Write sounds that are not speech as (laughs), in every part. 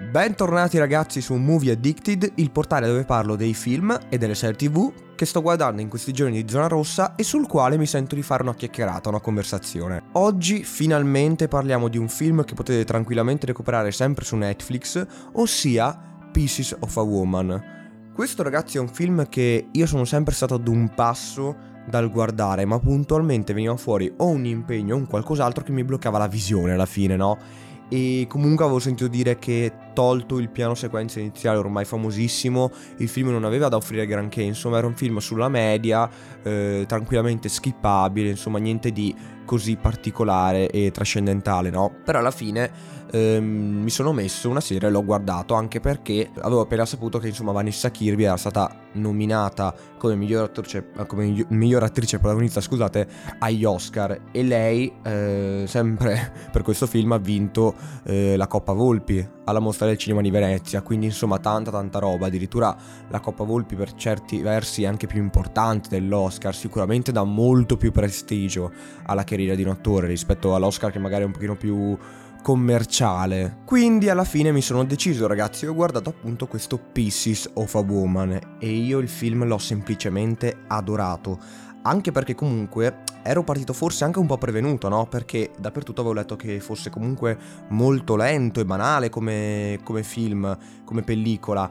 Bentornati ragazzi su Movie Addicted, il portale dove parlo dei film e delle serie tv che sto guardando in questi giorni di zona rossa e sul quale mi sento di fare una chiacchierata, una conversazione. Oggi finalmente parliamo di un film che potete tranquillamente recuperare sempre su Netflix, ossia Pieces of a Woman. Questo ragazzi è un film che io sono sempre stato ad un passo dal guardare, ma puntualmente veniva fuori o un impegno o un qualcos'altro che mi bloccava la visione alla fine, no? E comunque avevo sentito dire che tolto il piano sequenza iniziale ormai famosissimo, il film non aveva da offrire granché, insomma era un film sulla media, eh, tranquillamente skippabile, insomma niente di così particolare e trascendentale, no? Però alla fine ehm, mi sono messo una sera e l'ho guardato anche perché avevo appena saputo che insomma Vanessa Kirby era stata nominata come miglior attrice, come miglior attrice protagonista scusate agli Oscar. E lei eh, sempre (laughs) per questo film ha vinto eh, la Coppa Volpi alla mostra del cinema di Venezia. Quindi insomma tanta tanta roba. Addirittura la Coppa Volpi per certi versi è anche più importante dell'Oscar sicuramente dà molto più prestigio alla carriera di un attore rispetto all'Oscar che magari è un pochino più commerciale. Quindi alla fine mi sono deciso ragazzi, ho guardato appunto questo Pieces of a Woman e io il film l'ho semplicemente adorato. Anche perché comunque ero partito forse anche un po' prevenuto, no? Perché dappertutto avevo letto che fosse comunque molto lento e banale come, come film, come pellicola.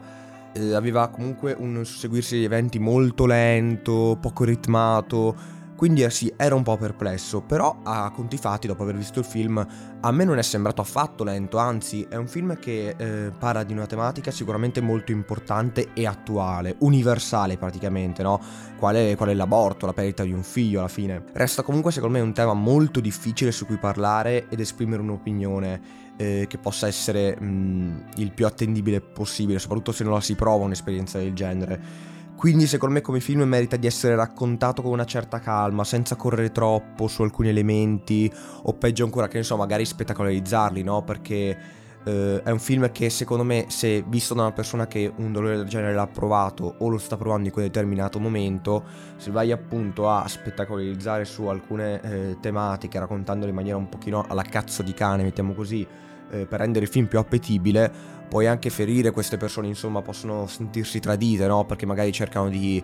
Eh, aveva comunque un susseguirsi di eventi molto lento, poco ritmato quindi eh, sì, ero un po' perplesso, però a conti fatti, dopo aver visto il film, a me non è sembrato affatto lento, anzi è un film che eh, parla di una tematica sicuramente molto importante e attuale, universale praticamente, no? Qual è, qual è l'aborto, la perdita di un figlio alla fine. Resta comunque secondo me un tema molto difficile su cui parlare ed esprimere un'opinione eh, che possa essere mh, mm, il più attendibile possibile, soprattutto se non la si prova un'esperienza del genere. Quindi secondo me come film merita di essere raccontato con una certa calma, senza correre troppo su alcuni elementi, o peggio ancora che ne so, magari spettacolarizzarli, no? Perché eh, è un film che secondo me se visto da una persona che un dolore del genere l'ha provato o lo sta provando in quel determinato momento, se vai appunto a spettacolarizzare su alcune eh, tematiche, raccontandole in maniera un pochino alla cazzo di cane, mettiamo così, eh, per rendere il film più appetibile, puoi anche ferire queste persone, insomma, possono sentirsi tradite, no? Perché magari cercano di,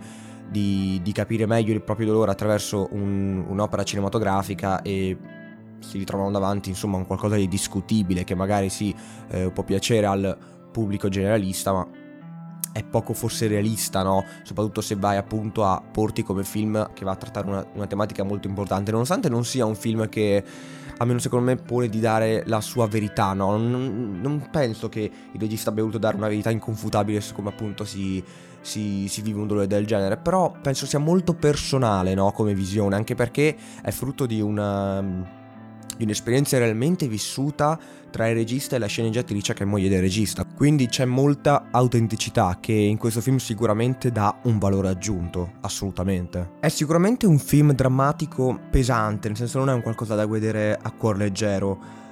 di, di capire meglio il proprio dolore attraverso un, un'opera cinematografica e si ritrovano davanti, insomma, un qualcosa di discutibile che magari sì, eh, può piacere al pubblico generalista, ma è poco forse realista, no? Soprattutto se vai appunto a porti come film che va a trattare una, una tematica molto importante, nonostante non sia un film che almeno secondo me pone di dare la sua verità, no? Non, non penso che il regista abbia voluto dare una verità inconfutabile su come appunto si, si, si, vive un dolore del genere, però penso sia molto personale, no? Come visione, anche perché è frutto di una di un'esperienza realmente vissuta tra il regista e la sceneggiatrice che è moglie del regista. Quindi c'è molta autenticità che in questo film sicuramente dà un valore aggiunto, assolutamente. È sicuramente un film drammatico pesante, nel senso non è un qualcosa da vedere a cuor leggero,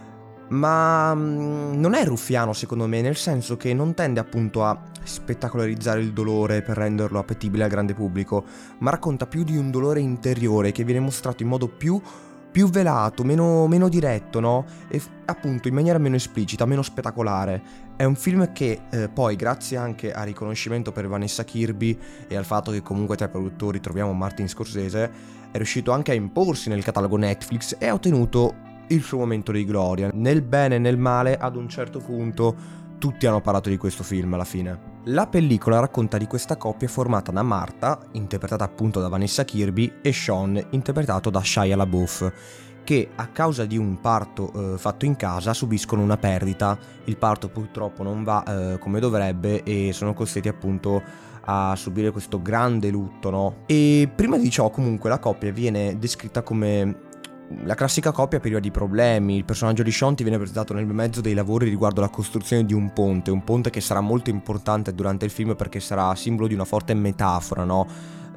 ma mm, non è ruffiano secondo me, nel senso che non tende appunto a spettacolarizzare il dolore per renderlo appetibile al grande pubblico, ma racconta più di un dolore interiore che viene mostrato in modo più più velato, meno, meno diretto, no? E appunto in maniera meno esplicita, meno spettacolare. È un film che eh, poi, grazie anche al riconoscimento per Vanessa Kirby e al fatto che comunque tra i produttori troviamo Martin Scorsese, è riuscito anche a imporsi nel catalogo Netflix e ha ottenuto il suo momento di gloria. Nel bene e nel male, ad un certo punto, tutti hanno parlato di questo film alla fine. La pellicola racconta di questa coppia formata da Marta, interpretata appunto da Vanessa Kirby, e Sean, interpretato da Shia LaBeouf, che a causa di un parto eh, fatto in casa subiscono una perdita. Il parto purtroppo non va eh, come dovrebbe e sono costretti appunto a subire questo grande lutto, no? E prima di ciò comunque la coppia viene descritta come la classica coppia priva di problemi, il personaggio di Shanti viene presentato nel mezzo dei lavori riguardo la costruzione di un ponte, un ponte che sarà molto importante durante il film perché sarà simbolo di una forte metafora, no?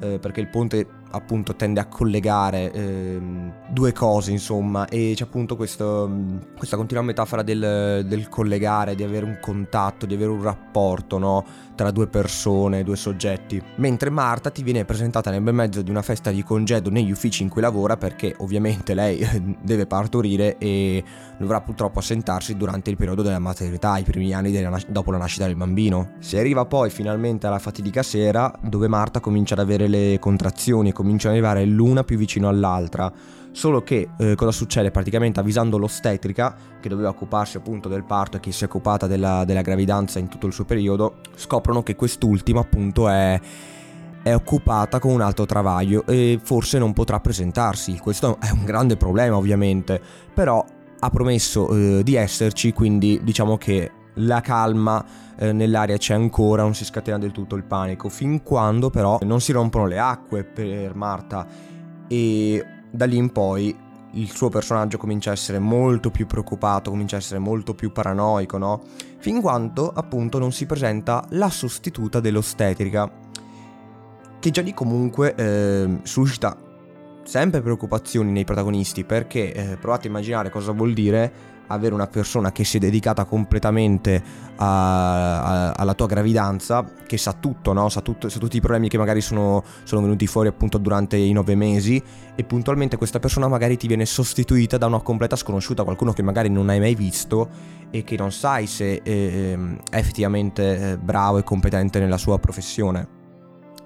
Eh, perché il ponte appunto tende a collegare eh, due cose insomma e c'è appunto questo, questa continua metafora del, del, collegare, di avere un contatto, di avere un rapporto no? tra due persone, due soggetti. Mentre Marta ti viene presentata nel bel mezzo di una festa di congedo negli uffici in cui lavora perché ovviamente lei (laughs) deve partorire e dovrà purtroppo assentarsi durante il periodo della maternità, i primi anni nas- dopo la nascita del bambino. Si arriva poi finalmente alla fatidica sera dove Marta comincia ad avere le contrazioni e comincia ad arrivare l'una più vicino all'altra. Solo che eh, cosa succede? Praticamente avvisando l'ostetrica, che doveva occuparsi appunto del parto e che si è occupata della, della gravidanza in tutto il suo periodo, scoprono che quest'ultima appunto è è occupata con un altro travaglio e forse non potrà presentarsi. Questo è un grande problema ovviamente, però ha promesso eh, di esserci, quindi diciamo che la calma eh, nell'aria c'è ancora, non si scatena del tutto il panico, fin quando però non si rompono le acque per Marta e da lì in poi il suo personaggio comincia a essere molto più preoccupato, comincia a essere molto più paranoico, no? Fin quando appunto non si presenta la sostituta dell'ostetrica, che già lì comunque eh, suscita sempre preoccupazioni nei protagonisti perché eh, provate a immaginare cosa vuol dire avere una persona che si è dedicata completamente a, a, alla tua gravidanza, che sa tutto, no? sa, tutto, sa, tutti i problemi che magari sono, sono, venuti fuori appunto durante i nove mesi e puntualmente questa persona magari ti viene sostituita da una completa sconosciuta, qualcuno che magari non hai mai visto e che non sai se eh, è effettivamente eh, bravo e competente nella sua professione.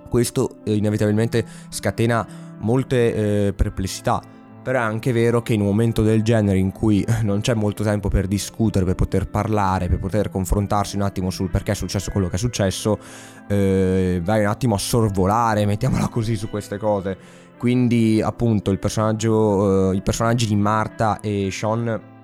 Questo eh, inevitabilmente scatena molte eh, perplessità. Però è anche vero che in un momento del genere in cui non c'è molto tempo per discutere, per poter parlare, per poter confrontarsi un attimo sul perché è successo quello che è successo, eh, vai un attimo a sorvolare, mettiamola così, su queste cose. Quindi appunto eh, i personaggi di Marta e Sean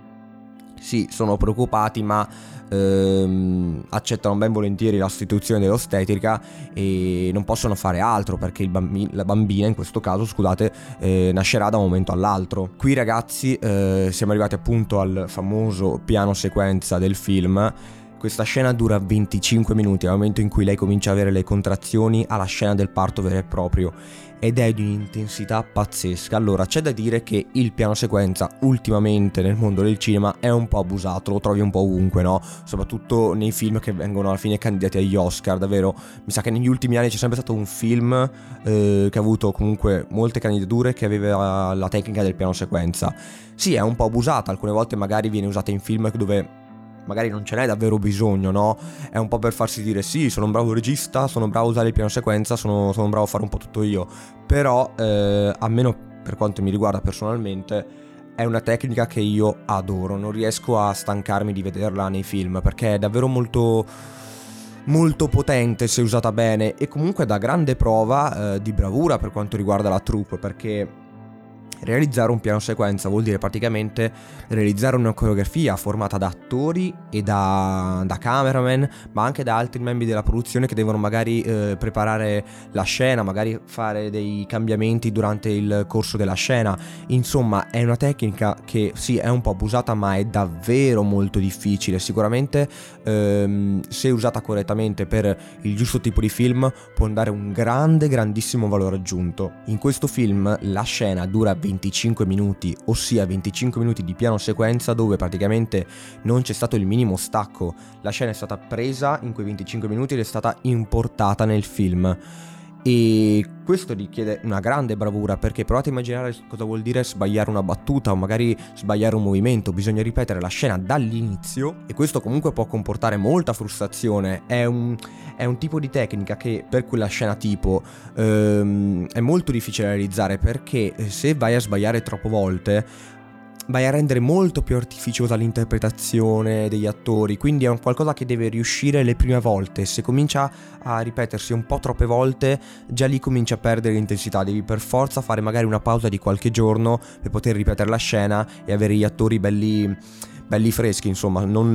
sì, sono preoccupati ma ehm, accettano ben volentieri la sostituzione dell'ostetrica e non possono fare altro perché bambi- la bambina in questo caso, scusate, eh, nascerà da un momento all'altro. Qui ragazzi eh, siamo arrivati appunto al famoso piano sequenza del film questa scena dura 25 minuti, al momento in cui lei comincia a avere le contrazioni alla scena del parto vero e proprio ed è di un'intensità pazzesca. Allora, c'è da dire che il piano sequenza ultimamente nel mondo del cinema è un po' abusato, lo trovi un po' ovunque, no? Soprattutto nei film che vengono alla fine candidati agli Oscar, davvero. Mi sa che negli ultimi anni c'è sempre stato un film eh, che ha avuto comunque molte candidature che aveva la tecnica del piano sequenza. Sì, è un po' abusata, alcune volte magari viene usata in film dove magari non ce n'è davvero bisogno, no? È un po' per farsi dire sì, sono un bravo regista, sono bravo a usare il piano sequenza, sono, sono bravo a fare un po' tutto io. Però, eh, almeno per quanto mi riguarda personalmente, è una tecnica che io adoro, non riesco a stancarmi di vederla nei film perché è davvero molto molto potente se usata bene e comunque da grande prova eh, di bravura per quanto riguarda la troupe perché Realizzare un piano sequenza vuol dire praticamente realizzare una coreografia formata da attori e da, da cameraman, ma anche da altri membri della produzione che devono magari eh, preparare la scena, magari fare dei cambiamenti durante il corso della scena. Insomma, è una tecnica che sì, è un po' abusata, ma è davvero molto difficile. Sicuramente ehm, se usata correttamente per il giusto tipo di film può dare un grande, grandissimo valore aggiunto. In questo film la scena dura 25 minuti, ossia 25 minuti di piano sequenza dove praticamente non c'è stato il minimo stacco. La scena è stata presa in quei 25 minuti ed è stata importata nel film. E questo richiede una grande bravura perché provate a immaginare cosa vuol dire sbagliare una battuta o magari sbagliare un movimento, bisogna ripetere la scena dall'inizio e questo comunque può comportare molta frustrazione, è un, è un tipo di tecnica che per quella scena tipo ehm, è molto difficile realizzare perché se vai a sbagliare troppe volte vai a rendere molto più artificiosa l'interpretazione degli attori, quindi è un qualcosa che deve riuscire le prime volte, se comincia a ripetersi un po' troppe volte, già lì comincia a perdere l'intensità, devi per forza fare magari una pausa di qualche giorno per poter ripetere la scena e avere gli attori belli belli freschi, insomma, non,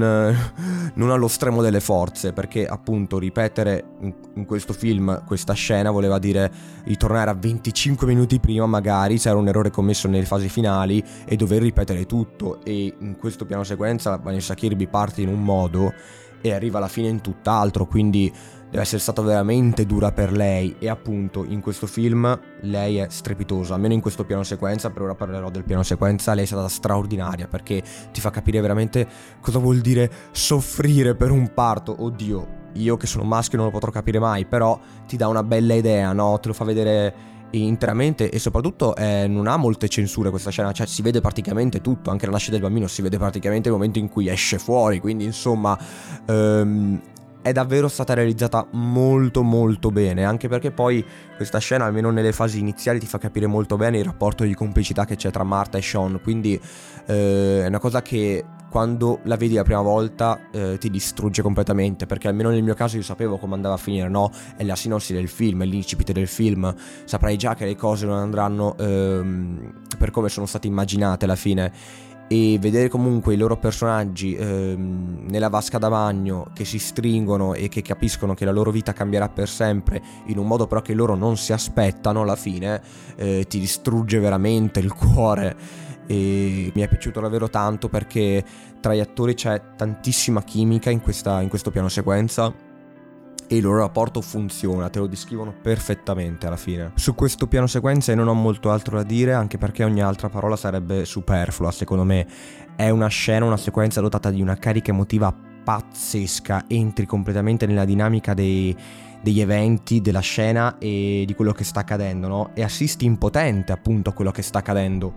non, allo stremo delle forze, perché appunto ripetere in, in, questo film questa scena voleva dire ritornare a 25 minuti prima magari se era un errore commesso nelle fasi finali e dover ripetere tutto. E in questo piano sequenza Vanessa Kirby parte in un modo e arriva alla fine in tutt'altro, quindi deve essere stata veramente dura per lei e appunto in questo film lei è strepitosa, almeno in questo piano sequenza, per ora parlerò del piano sequenza, lei è stata straordinaria perché ti fa capire veramente cosa vuol dire soffrire per un parto, oddio, io che sono maschio non lo potrò capire mai, però ti dà una bella idea, no? Te lo fa vedere interamente e soprattutto eh, non ha molte censure questa scena, cioè si vede praticamente tutto, anche la nascita del bambino si vede praticamente il momento in cui esce fuori, quindi insomma ehm, è davvero stata realizzata molto molto bene, anche perché poi questa scena, almeno nelle fasi iniziali, ti fa capire molto bene il rapporto di complicità che c'è tra Marta e Sean, quindi eh, è una cosa che quando la vedi la prima volta eh, ti distrugge completamente, perché almeno nel mio caso io sapevo come andava a finire, no? È la sinossi del film, è l'incipit del film, saprai già che le cose non andranno ehm, per come sono state immaginate alla fine e vedere comunque i loro personaggi ehm, nella vasca da bagno che si stringono e che capiscono che la loro vita cambierà per sempre in un modo però che loro non si aspettano alla fine eh, ti distrugge veramente il cuore. E mi è piaciuto davvero tanto perché tra gli attori c'è tantissima chimica in, questa, in questo piano sequenza e il loro rapporto funziona, te lo descrivono perfettamente alla fine. Su questo piano sequenza non ho molto altro da dire, anche perché ogni altra parola sarebbe superflua, secondo me. È una scena, una sequenza dotata di una carica emotiva pazzesca, entri completamente nella dinamica dei, degli eventi, della scena e di quello che sta accadendo, no? E assisti impotente appunto a quello che sta accadendo.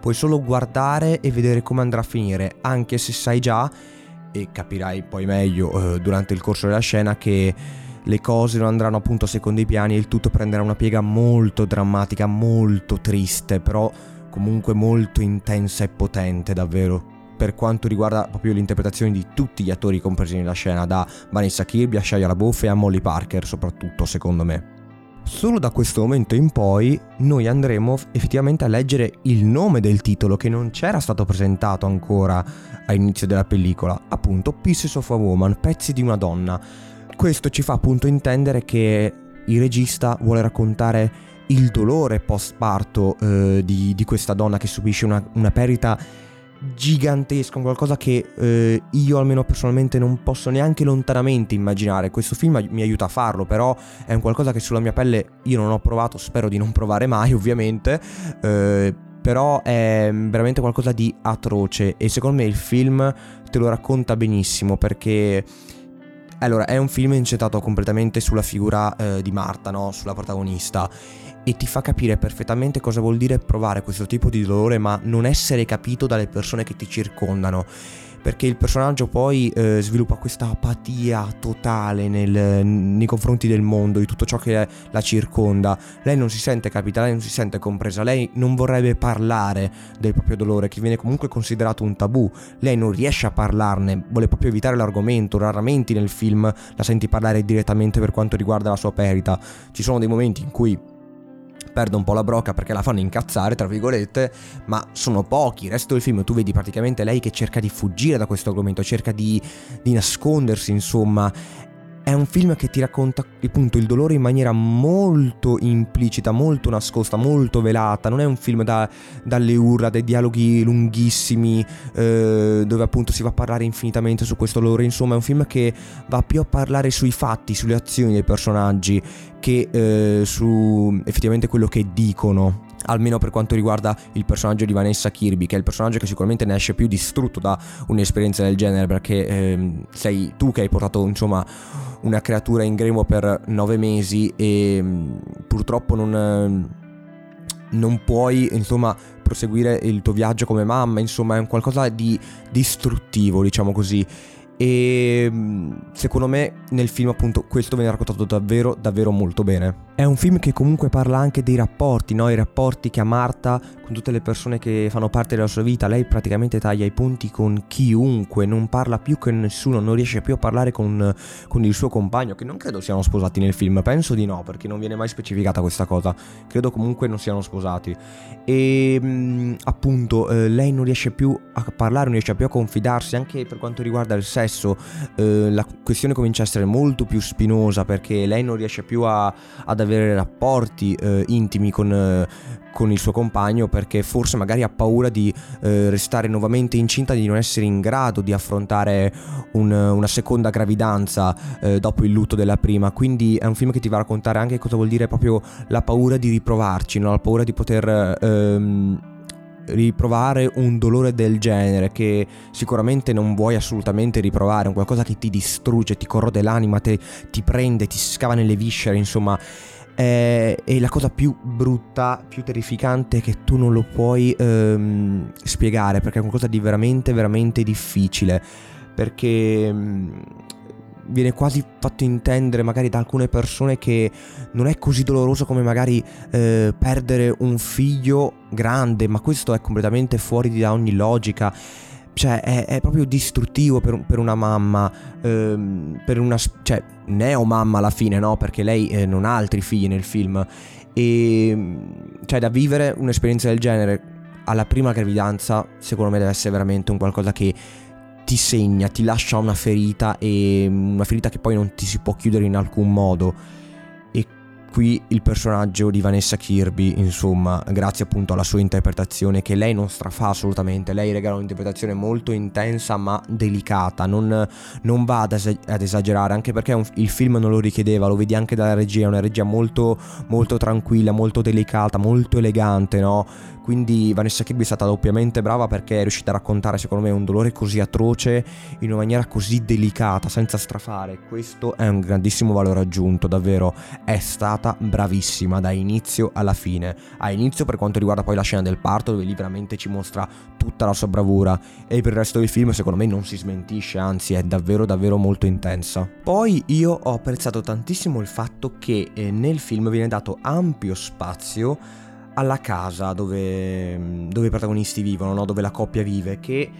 Puoi solo guardare e vedere come andrà a finire, anche se sai già e capirai poi meglio eh, durante il corso della scena che le cose non andranno appunto a secondi piani e il tutto prenderà una piega molto drammatica, molto triste, però comunque molto intensa e potente davvero per quanto riguarda proprio l'interpretazione di tutti gli attori compresi nella scena, da Vanessa Kirby a Shia LaBeouf e a Molly Parker soprattutto secondo me. Solo da questo momento in poi noi andremo effettivamente a leggere il nome del titolo che non c'era stato presentato ancora all'inizio della pellicola, appunto Pieces of a Woman, pezzi di una donna. Questo ci fa appunto intendere che il regista vuole raccontare il dolore post parto eh, di, di, questa donna che subisce una, una perdita gigantesco, qualcosa che eh, io almeno personalmente non posso neanche lontanamente immaginare. Questo film mi aiuta a farlo, però è un qualcosa che sulla mia pelle io non ho provato, spero di non provare mai (laughs) ovviamente. Eh, però è veramente qualcosa di atroce e secondo me il film te lo racconta benissimo perché allora è un film incentrato completamente sulla figura eh, di Marta, no? sulla protagonista e ti fa capire perfettamente cosa vuol dire provare questo tipo di dolore ma non essere capito dalle persone che ti circondano perché il personaggio poi eh, sviluppa questa apatia totale nel, nei confronti del mondo, di tutto ciò che la circonda. Lei non si sente capita, lei non si sente compresa, lei non vorrebbe parlare del proprio dolore, che viene comunque considerato un tabù. Lei non riesce a parlarne, vuole proprio evitare l'argomento, raramente nel film la senti parlare direttamente per quanto riguarda la sua perdita. Ci sono dei momenti in cui perde un po' la brocca perché la fanno incazzare, tra virgolette, ma sono pochi. Il resto del film tu vedi praticamente lei che cerca di fuggire da questo argomento, cerca di, di nascondersi, insomma. È un film che ti racconta appunto il dolore in maniera molto implicita, molto nascosta, molto velata. Non è un film da, dalle urla, dai dialoghi lunghissimi, eh, dove appunto si va a parlare infinitamente su questo dolore. Insomma, è un film che va più a parlare sui fatti, sulle azioni dei personaggi, che eh, su effettivamente quello che dicono almeno per quanto riguarda il personaggio di Vanessa Kirby, che è il personaggio che sicuramente ne esce più distrutto da un'esperienza del genere, perché ehm, sei tu che hai portato insomma una creatura in gremo per nove mesi e mm, purtroppo non non puoi insomma proseguire il tuo viaggio come mamma, insomma è un qualcosa di distruttivo, diciamo così. E mm, secondo me nel film appunto questo viene raccontato davvero davvero molto bene. È un film che comunque parla anche dei rapporti, no? I rapporti che ha Marta con tutte le persone che fanno parte della sua vita. Lei praticamente taglia i punti con chiunque, non parla più con nessuno, non riesce più a parlare con, con il suo compagno, che non credo siano sposati nel film, penso di no, perché non viene mai specificata questa cosa. Credo comunque non siano sposati. E mm, appunto eh, lei non riesce più a parlare, non riesce più a confidarsi, anche per quanto riguarda il sesso eh, la questione comincia a essere molto più spinosa perché lei non riesce più a, ad avere avere rapporti eh, intimi con, eh, con il suo compagno perché forse magari ha paura di eh, restare nuovamente incinta, di non essere in grado di affrontare un, una seconda gravidanza eh, dopo il lutto della prima. Quindi è un film che ti va a raccontare anche cosa vuol dire proprio la paura di riprovarci, no? la paura di poter... Ehm, riprovare un dolore del genere che sicuramente non vuoi assolutamente riprovare, un qualcosa che ti distrugge, ti corrode l'anima, te, ti prende, ti scava nelle viscere, insomma è, è, la cosa più brutta, più terrificante che tu non lo puoi ehm, spiegare perché è qualcosa di veramente, veramente difficile. Perché ehm, viene quasi fatto intendere magari da alcune persone che non è così doloroso come magari eh, perdere un figlio grande, ma questo è completamente fuori da ogni logica cioè è, è proprio distruttivo per, per una mamma, ehm, per una, cioè neo mamma alla fine, no? Perché lei eh, non ha altri figli nel film. E cioè da vivere un'esperienza del genere alla prima gravidanza, secondo me deve essere veramente un qualcosa che ti segna, ti lascia una ferita e una ferita che poi non ti si può chiudere in alcun modo qui il personaggio di Vanessa Kirby, insomma, grazie appunto alla sua interpretazione che lei non strafà assolutamente, lei regala un'interpretazione molto intensa ma delicata, non, non va ad, es- ad, esagerare, anche perché un, il film non lo richiedeva, lo vedi anche dalla regia, è una regia molto, molto tranquilla, molto delicata, molto elegante, no? Quindi Vanessa Kirby è stata doppiamente brava perché è riuscita a raccontare secondo me un dolore così atroce in una maniera così delicata, senza strafare. Questo è un grandissimo valore aggiunto, davvero. È stata bravissima da inizio alla fine. A inizio per quanto riguarda poi la scena del parto dove lì veramente ci mostra tutta la sua bravura e per il resto del film secondo me non si smentisce, anzi è davvero davvero molto intensa. Poi io ho apprezzato tantissimo il fatto che eh, nel film viene dato ampio spazio alla casa dove, dove i protagonisti vivono, no? dove la coppia vive, che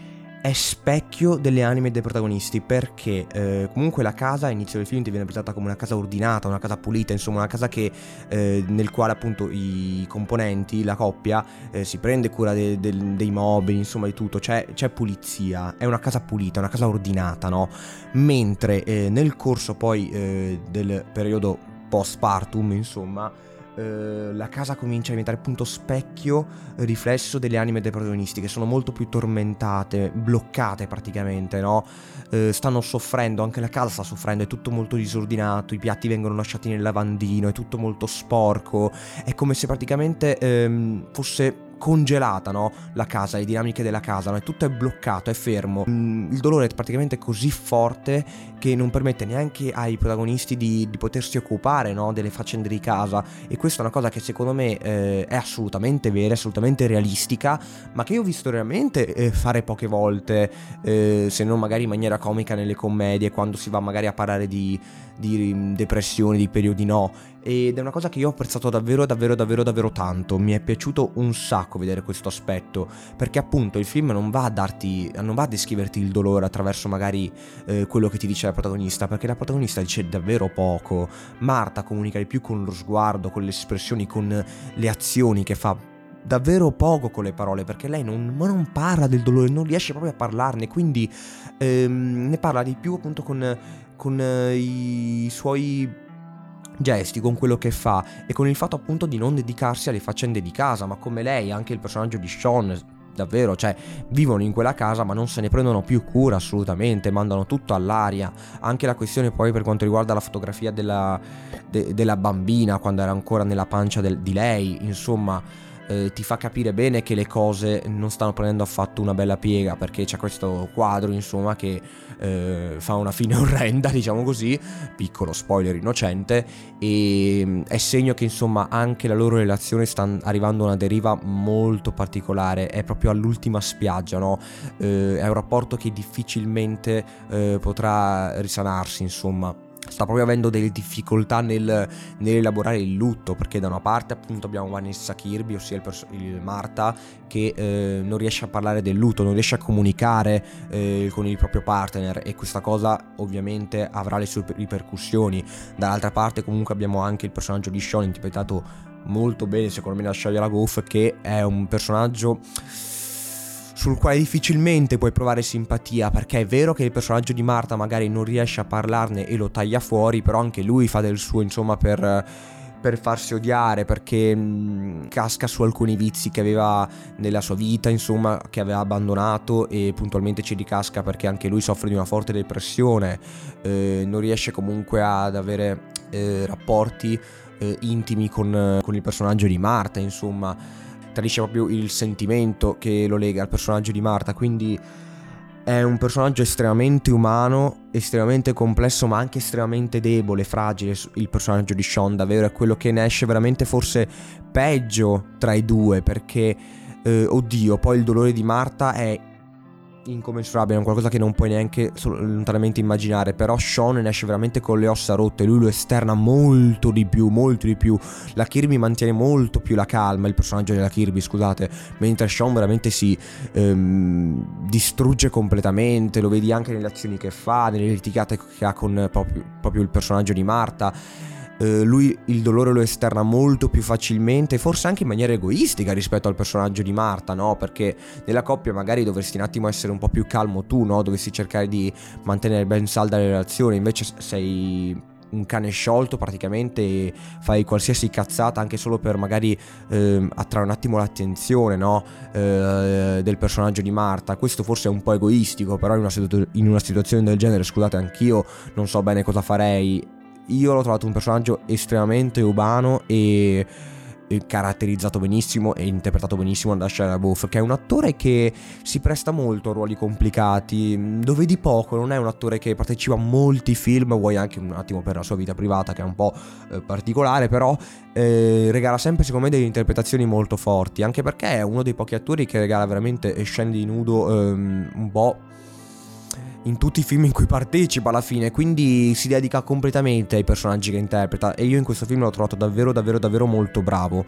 è specchio delle anime dei protagonisti perché eh, comunque la casa all'inizio del film ti viene presentata come una casa ordinata, una casa pulita, insomma una casa che, eh, nel quale appunto i componenti, la coppia eh, si prende cura de, de, dei mobili, insomma di tutto, c'è, c'è, pulizia, è una casa pulita, una casa ordinata, no? Mentre eh, nel corso poi eh, del periodo postpartum, insomma, eh, la casa comincia a diventare appunto specchio, riflesso delle anime dei protagonisti che sono molto più tormentate, bloccate praticamente, no? Eh, stanno soffrendo, anche la casa sta soffrendo, è tutto molto disordinato, i piatti vengono lasciati nel lavandino, è tutto molto sporco, è come se praticamente ehm, fosse congelata, no? La casa, le dinamiche della casa, no? tutto è bloccato, è fermo. Mm, il dolore è praticamente così forte che non permette neanche ai protagonisti di, di potersi occupare, no? Delle faccende di casa. E questa è una cosa che secondo me eh, è assolutamente vera, assolutamente realistica, ma che io ho visto realmente eh, fare poche volte, eh, se non magari in maniera comica nelle commedie, quando si va magari a parlare di, di depressioni, di periodi no ed è una cosa che io ho apprezzato davvero davvero davvero davvero tanto mi è piaciuto un sacco vedere questo aspetto perché appunto il film non va a darti non va a descriverti il dolore attraverso magari eh, quello che ti dice la protagonista perché la protagonista dice davvero poco. Marta comunica di più con lo sguardo con le espressioni con le azioni che fa davvero poco con le parole perché lei non, non, parla del dolore, non riesce proprio a parlarne, quindi ehm, ne parla di più appunto con, con eh, i suoi gesti, con quello che fa e con il fatto appunto di non dedicarsi alle faccende di casa, ma come lei, anche il personaggio di Sean, davvero, cioè vivono in quella casa ma non se ne prendono più cura assolutamente, mandano tutto all'aria. Anche la questione poi per quanto riguarda la fotografia della, de, della bambina quando era ancora nella pancia del, di lei, insomma eh, ti fa capire bene che le cose non stanno prendendo affatto una bella piega perché c'è questo quadro insomma che eh, fa una fine (laughs) orrenda diciamo così piccolo spoiler innocente e mm, è segno che insomma anche la loro relazione sta arrivando a una deriva molto particolare è proprio all'ultima spiaggia no? eh, è un rapporto che difficilmente eh, potrà risanarsi insomma sta proprio avendo delle difficoltà nel, nell'elaborare il lutto perché da una parte appunto abbiamo Vanessa Kirby ossia il, perso- il Marta che eh, non riesce a parlare del lutto non riesce a comunicare eh, con il proprio partner e questa cosa ovviamente avrà le sue ripercussioni. Dall'altra parte comunque abbiamo anche il personaggio di Sean interpretato molto bene secondo me da Shia LaGoff che è un personaggio sul quale difficilmente puoi provare simpatia, perché è vero che il personaggio di Marta magari non riesce a parlarne e lo taglia fuori, però anche lui fa del suo, insomma, per per farsi odiare perché mh, casca su alcuni vizi che aveva nella sua vita, insomma, che aveva abbandonato e puntualmente ci ricasca perché anche lui soffre di una forte depressione, eh, non riesce comunque ad avere eh, rapporti eh, intimi con, con il personaggio di Marta, insomma, tradisce proprio il sentimento che lo lega al personaggio di Marta, quindi è un personaggio estremamente umano, estremamente complesso, ma anche estremamente debole, fragile. Il personaggio di Sean, davvero, è quello che ne esce veramente forse peggio tra i due. Perché, eh, oddio, poi il dolore di Marta è incommensurabile, è qualcosa che non puoi neanche lontanamente immaginare, però Sean ne esce veramente con le ossa rotte, lui lo esterna molto di più, molto di più, la Kirby mantiene molto più la calma, il personaggio della Kirby, scusate, mentre Sean veramente si ehm, distrugge completamente, lo vedi anche nelle azioni che fa, nelle litigate che ha con proprio, proprio il personaggio di Marta eh, lui il dolore lo esterna molto più facilmente, forse anche in maniera egoistica rispetto al personaggio di Marta, no? Perché nella coppia magari dovresti un attimo essere un po' più calmo tu, no? Dovresti cercare di mantenere ben salda la relazione, invece sei un cane sciolto praticamente fai qualsiasi cazzata anche solo per magari eh, attrarre un attimo l'attenzione no? eh, del personaggio di Marta. Questo forse è un po' egoistico, però in una, situ- in una situazione del genere, scusate, anch'io non so bene cosa farei io l'ho trovato un personaggio estremamente umano e caratterizzato benissimo e interpretato benissimo da Shia LaBeouf che è un attore che si presta molto a ruoli complicati lo vedi poco non è un attore che partecipa a molti film vuoi anche un attimo per la sua vita privata che è un po' eh, particolare però eh, regala sempre secondo me delle interpretazioni molto forti anche perché è uno dei pochi attori che regala veramente scene di nudo ehm, un po' in tutti i film in cui partecipa alla fine, quindi si dedica completamente ai personaggi che interpreta e io in questo film l'ho trovato davvero davvero davvero molto bravo.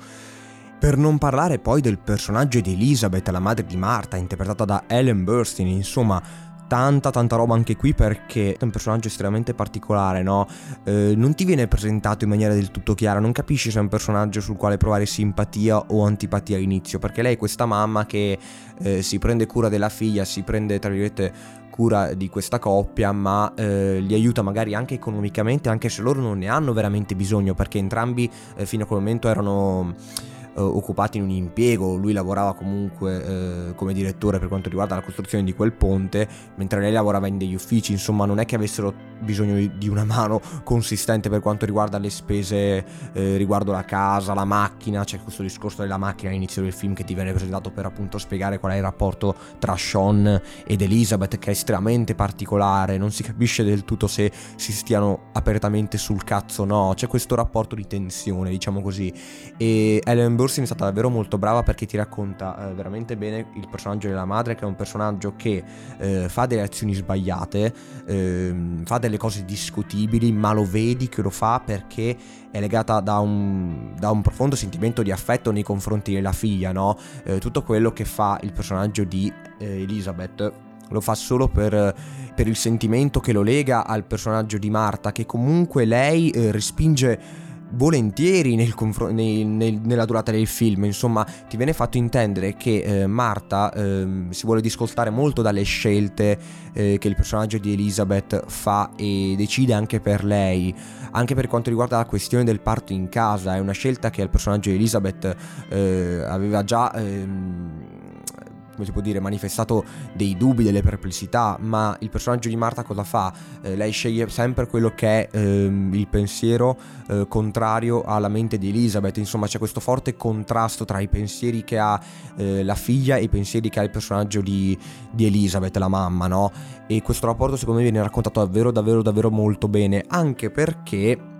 Per non parlare poi del personaggio di Elizabeth, la madre di Marta, interpretata da Ellen Burstyn, insomma, tanta tanta roba anche qui perché è un personaggio estremamente particolare, no? Eh, non ti viene presentato in maniera del tutto chiara, non capisci se è un personaggio sul quale provare simpatia o antipatia all'inizio, perché lei è questa mamma che eh, si prende cura della figlia, si prende tra virgolette cura di questa coppia, ma eh, li aiuta magari anche economicamente, anche se loro non ne hanno veramente bisogno, perché entrambi eh, fino a quel momento erano occupati in un impiego, lui lavorava comunque eh, come direttore per quanto riguarda la costruzione di quel ponte, mentre lei lavorava in degli uffici, insomma non è che avessero bisogno di una mano consistente per quanto riguarda le spese eh, riguardo la casa, la macchina, c'è questo discorso della macchina all'inizio del film che ti viene presentato per appunto spiegare qual è il rapporto tra Sean ed Elizabeth che è estremamente particolare, non si capisce del tutto se si stiano apertamente sul cazzo o no, c'è questo rapporto di tensione diciamo così. E Ellen Burstyn è stata davvero molto brava perché ti racconta eh, veramente bene il personaggio della madre che è un personaggio che eh, fa delle azioni sbagliate, eh, fa delle cose discutibili, ma lo vedi che lo fa perché è legata da un, da un profondo sentimento di affetto nei confronti della figlia, no? Eh, tutto quello che fa il personaggio di eh, Elizabeth lo fa solo per, per, il sentimento che lo lega al personaggio di Marta, che comunque lei eh, respinge volentieri nel confr- nei, nel, nella durata del film. Insomma, ti viene fatto intendere che eh, Marta eh, si vuole discostare molto dalle scelte eh, che il personaggio di Elizabeth fa e decide anche per lei. Anche per quanto riguarda la questione del parto in casa, è una scelta che il personaggio di Elizabeth eh, aveva già ehm, come si può dire, manifestato dei dubbi, delle perplessità, ma il personaggio di Marta cosa fa? Eh, lei sceglie sempre quello che è ehm, il pensiero eh, contrario alla mente di Elizabeth, insomma c'è questo forte contrasto tra i pensieri che ha eh, la figlia e i pensieri che ha il personaggio di, di Elizabeth, la mamma, no? E questo rapporto secondo me viene raccontato davvero, davvero, davvero molto bene, anche perché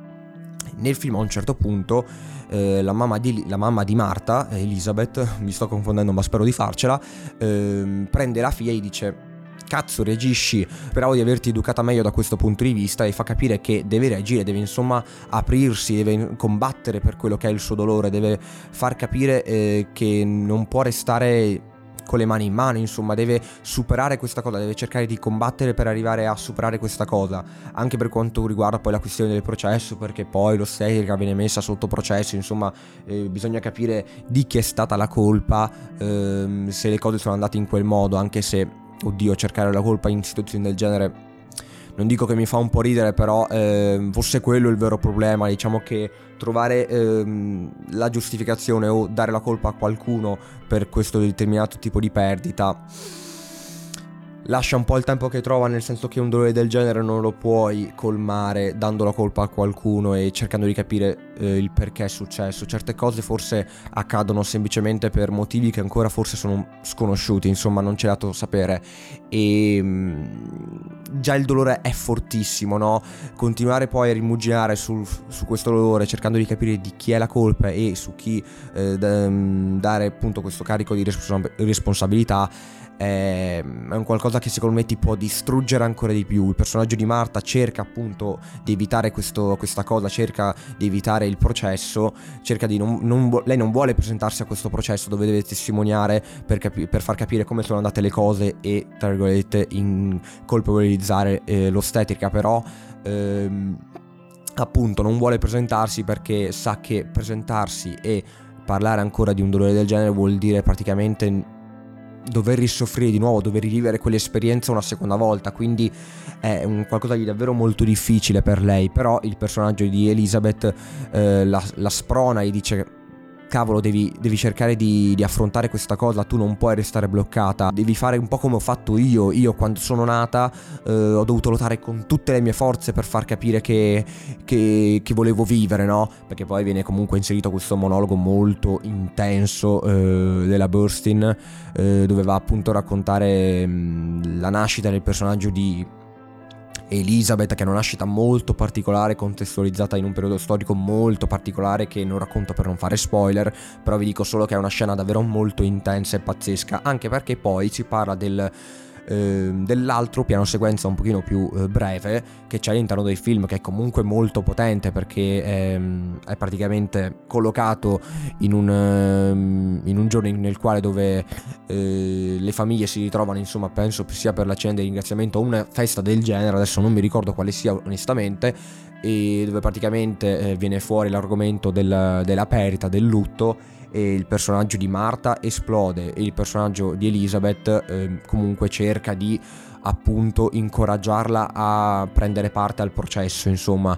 nel film a un certo punto eh, la, mamma di, la, mamma di, Marta, Elizabeth, (laughs) mi sto confondendo ma spero di farcela, eh, prende la figlia e dice cazzo reagisci, speravo di averti educata meglio da questo punto di vista e fa capire che deve reagire, deve insomma aprirsi, deve combattere per quello che è il suo dolore, deve far capire eh, che non può restare con le mani in mano, insomma, deve superare questa cosa, deve cercare di combattere per arrivare a superare questa cosa, anche per quanto riguarda poi la questione del processo, perché poi l'ostetrica viene messa sotto processo, insomma, eh, bisogna capire di chi è stata la colpa, ehm, se le cose sono andate in quel modo, anche se, oddio, cercare la colpa in situazioni del genere non dico che mi fa un po' ridere, però eh, forse quello il vero problema, diciamo che trovare ehm, la giustificazione o dare la colpa a qualcuno per questo determinato tipo di perdita lascia un po' il tempo che trova, nel senso che un dolore del genere non lo puoi colmare dando la colpa a qualcuno e cercando di capire eh, il perché è successo. Certe cose forse accadono semplicemente per motivi che ancora forse sono sconosciuti, insomma, non c'è dato sapere. E mh, mm, già il dolore è fortissimo, no? Continuare poi a rimuginare sul, su questo dolore, cercando di capire di chi è la colpa e su chi eh, d- mm, dare appunto questo carico di responsab- responsabilità è, un qualcosa che secondo me ti può distruggere ancora di più. Il personaggio di Marta cerca appunto di evitare questo, questa cosa, cerca di evitare il processo, cerca di non, non, lei non vuole presentarsi a questo processo dove deve testimoniare per, capi- per far capire come sono andate le cose e tra virgolette in colpevolizzare eh, l'ostetrica, però ehm, appunto non vuole presentarsi perché sa che presentarsi e parlare ancora di un dolore del genere vuol dire praticamente dover risoffrire di nuovo, dover rivivere quell'esperienza una seconda volta, quindi è qualcosa di davvero molto difficile per lei, però il personaggio di Elizabeth eh, la, la sprona e dice cavolo, devi, devi cercare di, di, affrontare questa cosa, tu non puoi restare bloccata, devi fare un po' come ho fatto io. Io quando sono nata eh, ho dovuto lottare con tutte le mie forze per far capire che, che, che, volevo vivere, no? Perché poi viene comunque inserito questo monologo molto intenso eh, della Burstyn, eh, dove va appunto a raccontare mh, la nascita del personaggio di Elizabeth che è una nascita molto particolare, contestualizzata in un periodo storico molto particolare che non racconto per non fare spoiler, però vi dico solo che è una scena davvero molto intensa e pazzesca, anche perché poi si parla del eh, dell'altro piano sequenza un pochino più eh, breve che c'è all'interno del film che è comunque molto potente perché ehm, è praticamente collocato in un, ehm, in un giorno nel quale dove eh, le famiglie si ritrovano insomma penso sia per la cena di ringraziamento o una festa del genere adesso non mi ricordo quale sia onestamente e dove praticamente eh, viene fuori l'argomento del, della perdita, del lutto e il personaggio di Marta esplode e il personaggio di Elizabeth eh, comunque cerca di appunto incoraggiarla a prendere parte al processo, insomma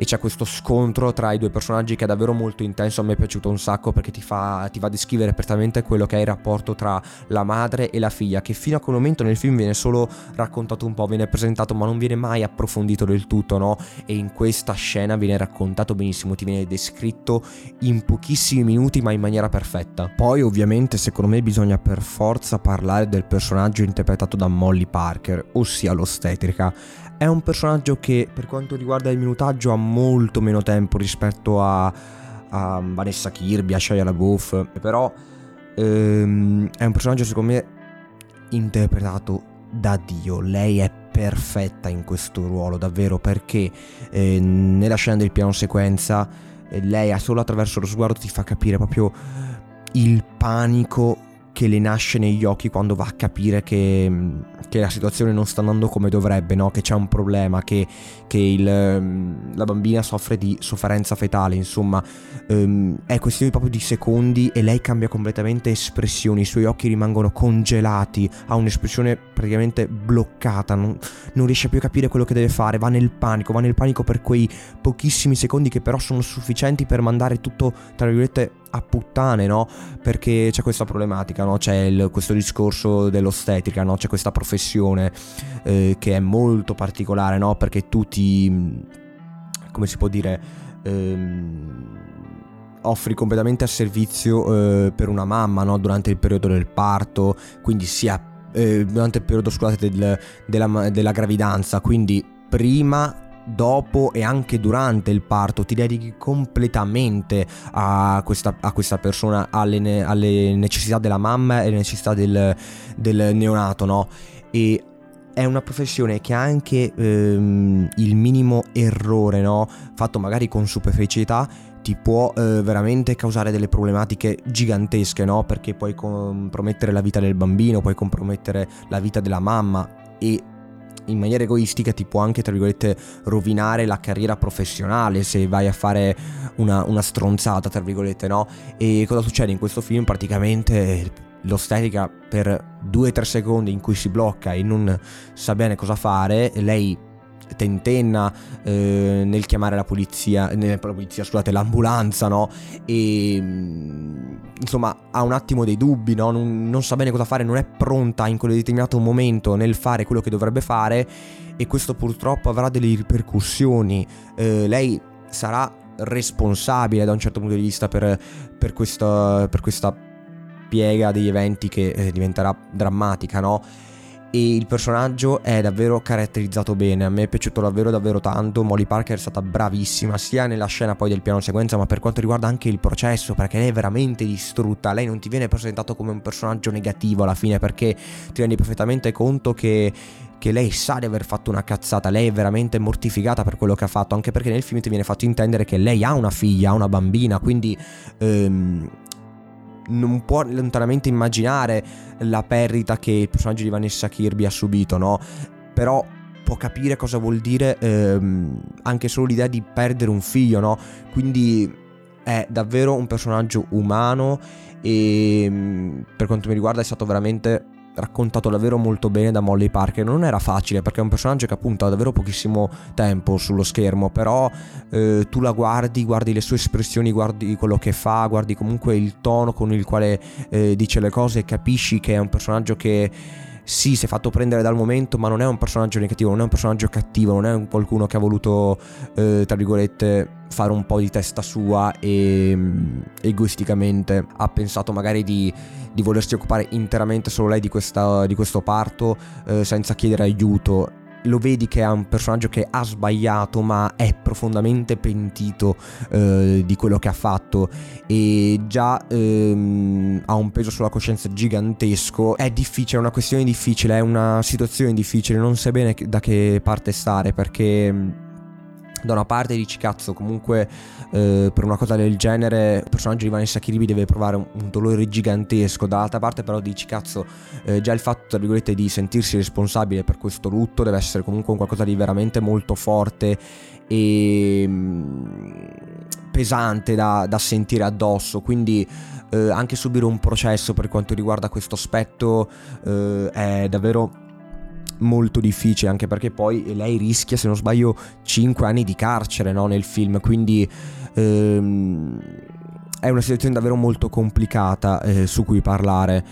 e c'è questo scontro tra i due personaggi che è davvero molto intenso, a me è piaciuto un sacco perché ti, fa, ti va a descrivere perfettamente quello che è il rapporto tra la madre e la figlia, che fino a quel momento nel film viene solo raccontato un po', viene presentato ma non viene mai approfondito del tutto, no? E in questa scena viene raccontato benissimo, ti viene descritto in pochissimi minuti ma in maniera perfetta. Poi ovviamente secondo me bisogna per forza parlare del personaggio interpretato da Molly Parker, ossia l'ostetrica è un personaggio che per quanto riguarda il minutaggio ha molto meno tempo rispetto a, a Vanessa Kirby, a Shia LaBeouf, però ehm, è un personaggio secondo me interpretato da Dio. Lei è perfetta in questo ruolo, davvero, perché eh, nella scena del piano sequenza eh, lei solo attraverso lo sguardo ti fa capire proprio il panico che le nasce negli occhi quando va a capire che, che la situazione non sta andando come dovrebbe, no? che c'è un problema, che, che il, la bambina soffre di sofferenza fetale, insomma um, è questione proprio di secondi e lei cambia completamente espressioni, i suoi occhi rimangono congelati, ha un'espressione praticamente bloccata, non, non riesce più a capire quello che deve fare, va nel panico, va nel panico per quei pochissimi secondi che però sono sufficienti per mandare tutto, tra virgolette, a puttane, no? Perché c'è questa problematica, no? C'è il, questo discorso dell'ostetrica, no? C'è questa professione eh, che è molto particolare, no? Perché tu ti... come si può dire... Ehm, offri completamente a servizio eh, per una mamma, no? Durante il periodo del parto, quindi sia... Eh, durante il periodo, scusate, del, della, della gravidanza, quindi prima dopo e anche durante il parto, ti dedichi completamente a questa, a questa persona, alle, ne, alle, necessità della mamma e alle necessità del, del neonato, no? E è una professione che ha anche ehm, il minimo errore, no? Fatto magari con superficialità, ti può eh, veramente causare delle problematiche gigantesche, no? Perché puoi compromettere la vita del bambino, puoi compromettere la vita della mamma e in maniera egoistica ti può anche, tra virgolette, rovinare la carriera professionale se vai a fare una, una stronzata, tra virgolette, no? E cosa succede in questo film? Praticamente l'ostetrica per 2-3 secondi in cui si blocca e non sa bene cosa fare, lei tentenna eh, nel chiamare la polizia, nel, la polizia, scusate, l'ambulanza, no? E mm, insomma ha un attimo dei dubbi, no? Non, non sa bene cosa fare, non è pronta in quel determinato momento nel fare quello che dovrebbe fare e questo purtroppo avrà delle ripercussioni. Eh, lei sarà responsabile da un certo punto di vista per, per, questa, per questa piega degli eventi che eh, diventerà drammatica, no? E il personaggio è davvero caratterizzato bene, a me è piaciuto davvero davvero tanto, Molly Parker è stata bravissima sia nella scena poi del piano sequenza ma per quanto riguarda anche il processo perché lei è veramente distrutta, lei non ti viene presentato come un personaggio negativo alla fine perché ti rendi perfettamente conto che che lei sa di aver fatto una cazzata, lei è veramente mortificata per quello che ha fatto, anche perché nel film ti viene fatto intendere che lei ha una figlia, ha una bambina, quindi ehm, non può lontanamente immaginare la perdita che il personaggio di Vanessa Kirby ha subito, no? Però può capire cosa vuol dire ehm, anche solo l'idea di perdere un figlio, no? Quindi è davvero un personaggio umano e per quanto mi riguarda è stato veramente raccontato davvero molto bene da Molly Parker. Non era facile perché è un personaggio che appunto ha davvero pochissimo tempo sullo schermo, però eh, tu la guardi, guardi le sue espressioni, guardi quello che fa, guardi comunque il tono con il quale eh, dice le cose e capisci che è un personaggio che sì, si è fatto prendere dal momento, ma non è un personaggio negativo, non è un personaggio cattivo, non è un qualcuno che ha voluto, eh, tra virgolette, fare un po' di testa sua e um, egoisticamente ha pensato magari di, di, volersi occupare interamente solo lei di, questa, di questo parto eh, senza chiedere aiuto. Lo vedi che è un personaggio che ha sbagliato ma è profondamente pentito eh, di quello che ha fatto. E già ehm, ha un peso sulla coscienza gigantesco. È difficile, è una questione difficile, è una situazione difficile, non sai bene da che parte stare perché da una parte dici cazzo comunque eh, per una cosa del genere il personaggio di Vanessa Kirby deve provare un, un dolore gigantesco. Dall'altra parte però dici cazzo eh, già il fatto tra virgolette di sentirsi responsabile per questo lutto deve essere comunque un qualcosa di veramente molto forte e mm, pesante da, da, sentire addosso. Quindi eh, anche subire un processo per quanto riguarda questo aspetto eh, è davvero molto difficile anche perché poi lei rischia se non sbaglio 5 anni di carcere no, nel film. Quindi ehm, è una situazione davvero molto complicata eh, su cui parlare.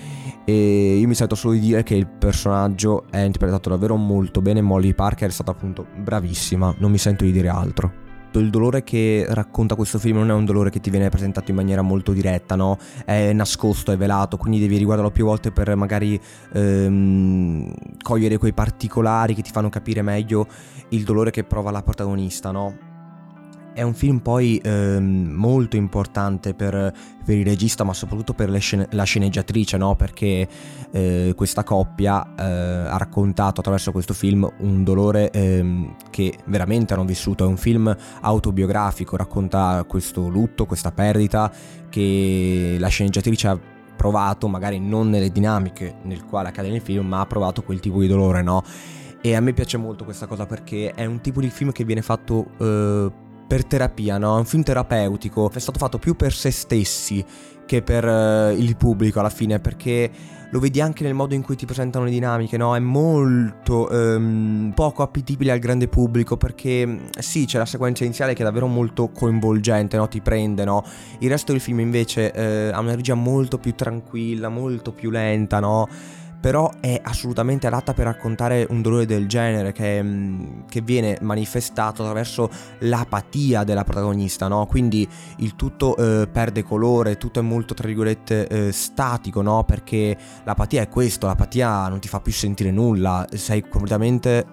E io mi sento solo di dire che il personaggio è interpretato davvero molto bene. Molly Parker è stata appunto bravissima non mi sento di dire altro il dolore che racconta questo film non è un dolore che ti viene presentato in maniera molto diretta, no? È nascosto, è velato, quindi devi riguardarlo più volte per magari ehm, cogliere quei particolari che ti fanno capire meglio il dolore che prova la protagonista, no? È un film poi ehm, molto importante per, per, il regista, ma soprattutto per scene, la sceneggiatrice, no? perché eh, questa coppia eh, ha raccontato attraverso questo film un dolore ehm, che veramente hanno vissuto. È un film autobiografico, racconta questo lutto, questa perdita che la sceneggiatrice ha provato, magari non nelle dinamiche nel quale accade nel film, ma ha provato quel tipo di dolore, no? E a me piace molto questa cosa perché è un tipo di film che viene fatto eh, per terapia, no? È un film terapeutico, è stato fatto più per se stessi che per uh, il pubblico alla fine, perché lo vedi anche nel modo in cui ti presentano le dinamiche, no? È molto um, poco appetibile al grande pubblico perché sì, c'è la sequenza iniziale che è davvero molto coinvolgente, no? Ti prende, no? Il resto del film invece uh, ha una regia molto più tranquilla, molto più lenta, no? Però è assolutamente adatta per raccontare un dolore del genere che, mm, che viene manifestato attraverso l'apatia della protagonista, no? Quindi il tutto eh, perde colore, tutto è molto, tra virgolette, eh, statico, no? Perché l'apatia è questo, l'apatia non ti fa più sentire nulla, sei completamente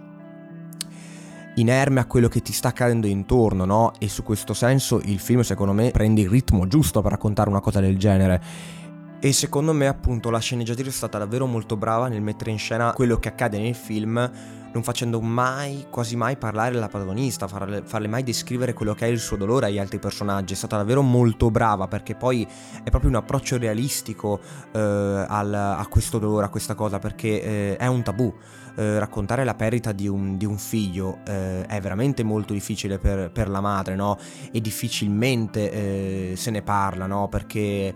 inerme a quello che ti sta accadendo intorno, no? E su questo senso il film, secondo me, prende il ritmo giusto per raccontare una cosa del genere e secondo me appunto la sceneggiatrice è stata davvero molto brava nel mettere in scena quello che accade nel film non facendo mai, quasi mai parlare la protagonista, farle, farle, mai descrivere quello che è il suo dolore agli altri personaggi. È stata davvero molto brava perché poi è proprio un approccio realistico eh, al, a questo dolore, a questa cosa, perché eh, è un tabù. Eh, raccontare la perdita di un, di un figlio eh, è veramente molto difficile per, per la madre, no? E difficilmente eh, se ne parla, no? Perché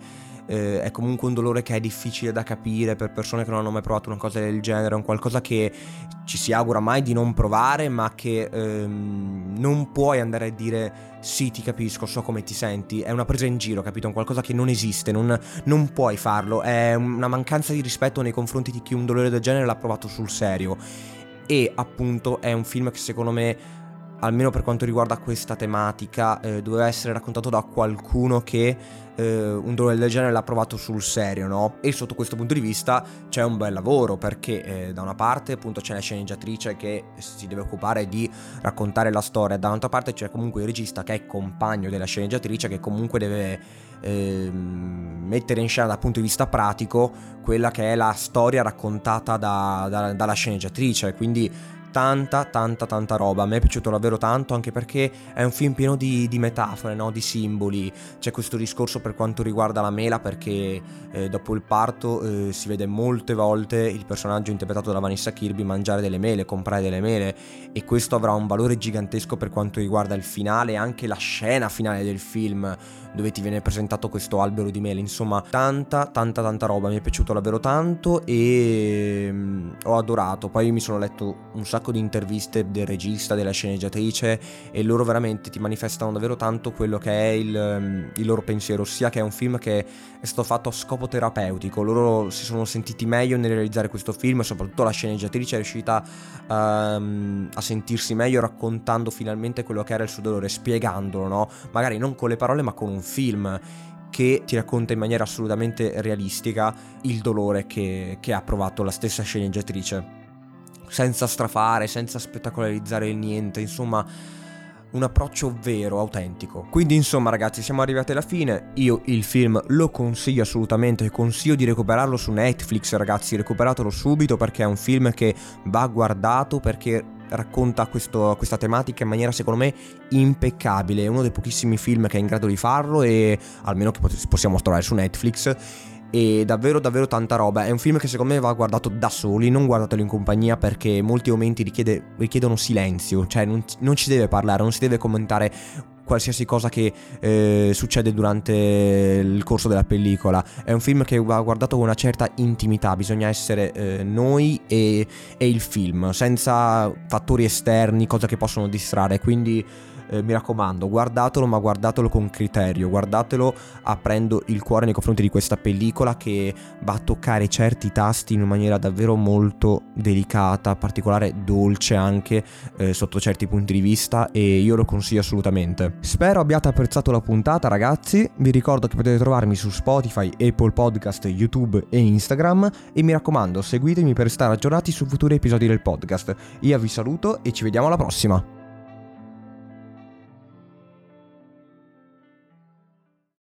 eh, è comunque un dolore che è difficile da capire per persone che non hanno mai provato una cosa del genere, è un qualcosa che ci si augura mai di non provare, ma che ehm, non puoi andare a dire sì, ti capisco, so come ti senti, è una presa in giro, capito? È un qualcosa che non esiste, non, non puoi farlo, è una mancanza di rispetto nei confronti di chi un dolore del genere l'ha provato sul serio. E appunto è un film che secondo me almeno per quanto riguarda questa tematica, eh, doveva essere raccontato da qualcuno che eh, un dolore del genere l'ha provato sul serio, no? E sotto questo punto di vista c'è un bel lavoro perché eh, da una parte appunto c'è la sceneggiatrice che si deve occupare di raccontare la storia, dall'altra parte c'è comunque il regista che è compagno della sceneggiatrice che comunque deve eh, mettere in scena dal punto di vista pratico quella che è la storia raccontata da, da, dalla sceneggiatrice, quindi tanta, tanta, tanta roba. A me è piaciuto davvero tanto anche perché è un film pieno di, di metafore, no? di simboli. C'è questo discorso per quanto riguarda la mela perché eh, dopo il parto eh, si vede molte volte il personaggio interpretato da Vanessa Kirby mangiare delle mele, comprare delle mele e questo avrà un valore gigantesco per quanto riguarda il finale e anche la scena finale del film dove ti viene presentato questo albero di mele. Insomma, tanta, tanta, tanta roba. Mi è piaciuto davvero tanto e mm, ho adorato. Poi mi sono letto un sacco di interviste del regista, della sceneggiatrice e loro veramente ti manifestano davvero tanto quello che è il, ehm, il loro pensiero, ossia che è un film che è stato fatto a scopo terapeutico, loro si sono sentiti meglio nel realizzare questo film e soprattutto la sceneggiatrice è riuscita um, a sentirsi meglio raccontando finalmente quello che era il suo dolore, spiegandolo, no? Magari non con le parole ma con un film che ti racconta in maniera assolutamente realistica il dolore che, che ha provato la stessa sceneggiatrice senza strafare, senza spettacolarizzare il niente, insomma un approccio vero, autentico. Quindi insomma ragazzi siamo arrivati alla fine, io il film lo consiglio assolutamente, consiglio di recuperarlo su Netflix ragazzi, recuperatelo subito perché è un film che va guardato perché racconta questo, questa tematica in maniera secondo me impeccabile, è uno dei pochissimi film che è in grado di farlo e almeno che possiamo trovare su Netflix. E davvero davvero tanta roba. È un film che secondo me va guardato da soli, non guardatelo in compagnia perché molti momenti richiede, richiedono silenzio, cioè non, non ci deve parlare, non si deve commentare qualsiasi cosa che eh, succede durante il corso della pellicola. È un film che va guardato con una certa intimità, bisogna essere eh, noi e, e, il film, senza fattori esterni, cose che possono distrarre. Quindi eh, mi raccomando, guardatelo, ma guardatelo con criterio, guardatelo aprendo il cuore nei confronti di questa pellicola che va a toccare certi tasti in maniera davvero molto delicata, particolare, dolce anche eh, sotto certi punti di vista e io lo consiglio assolutamente. Spero abbiate apprezzato la puntata ragazzi, vi ricordo che potete trovarmi su Spotify, Apple Podcast, YouTube e Instagram e mi raccomando seguitemi per stare aggiornati su futuri episodi del podcast. Io vi saluto e ci vediamo alla prossima!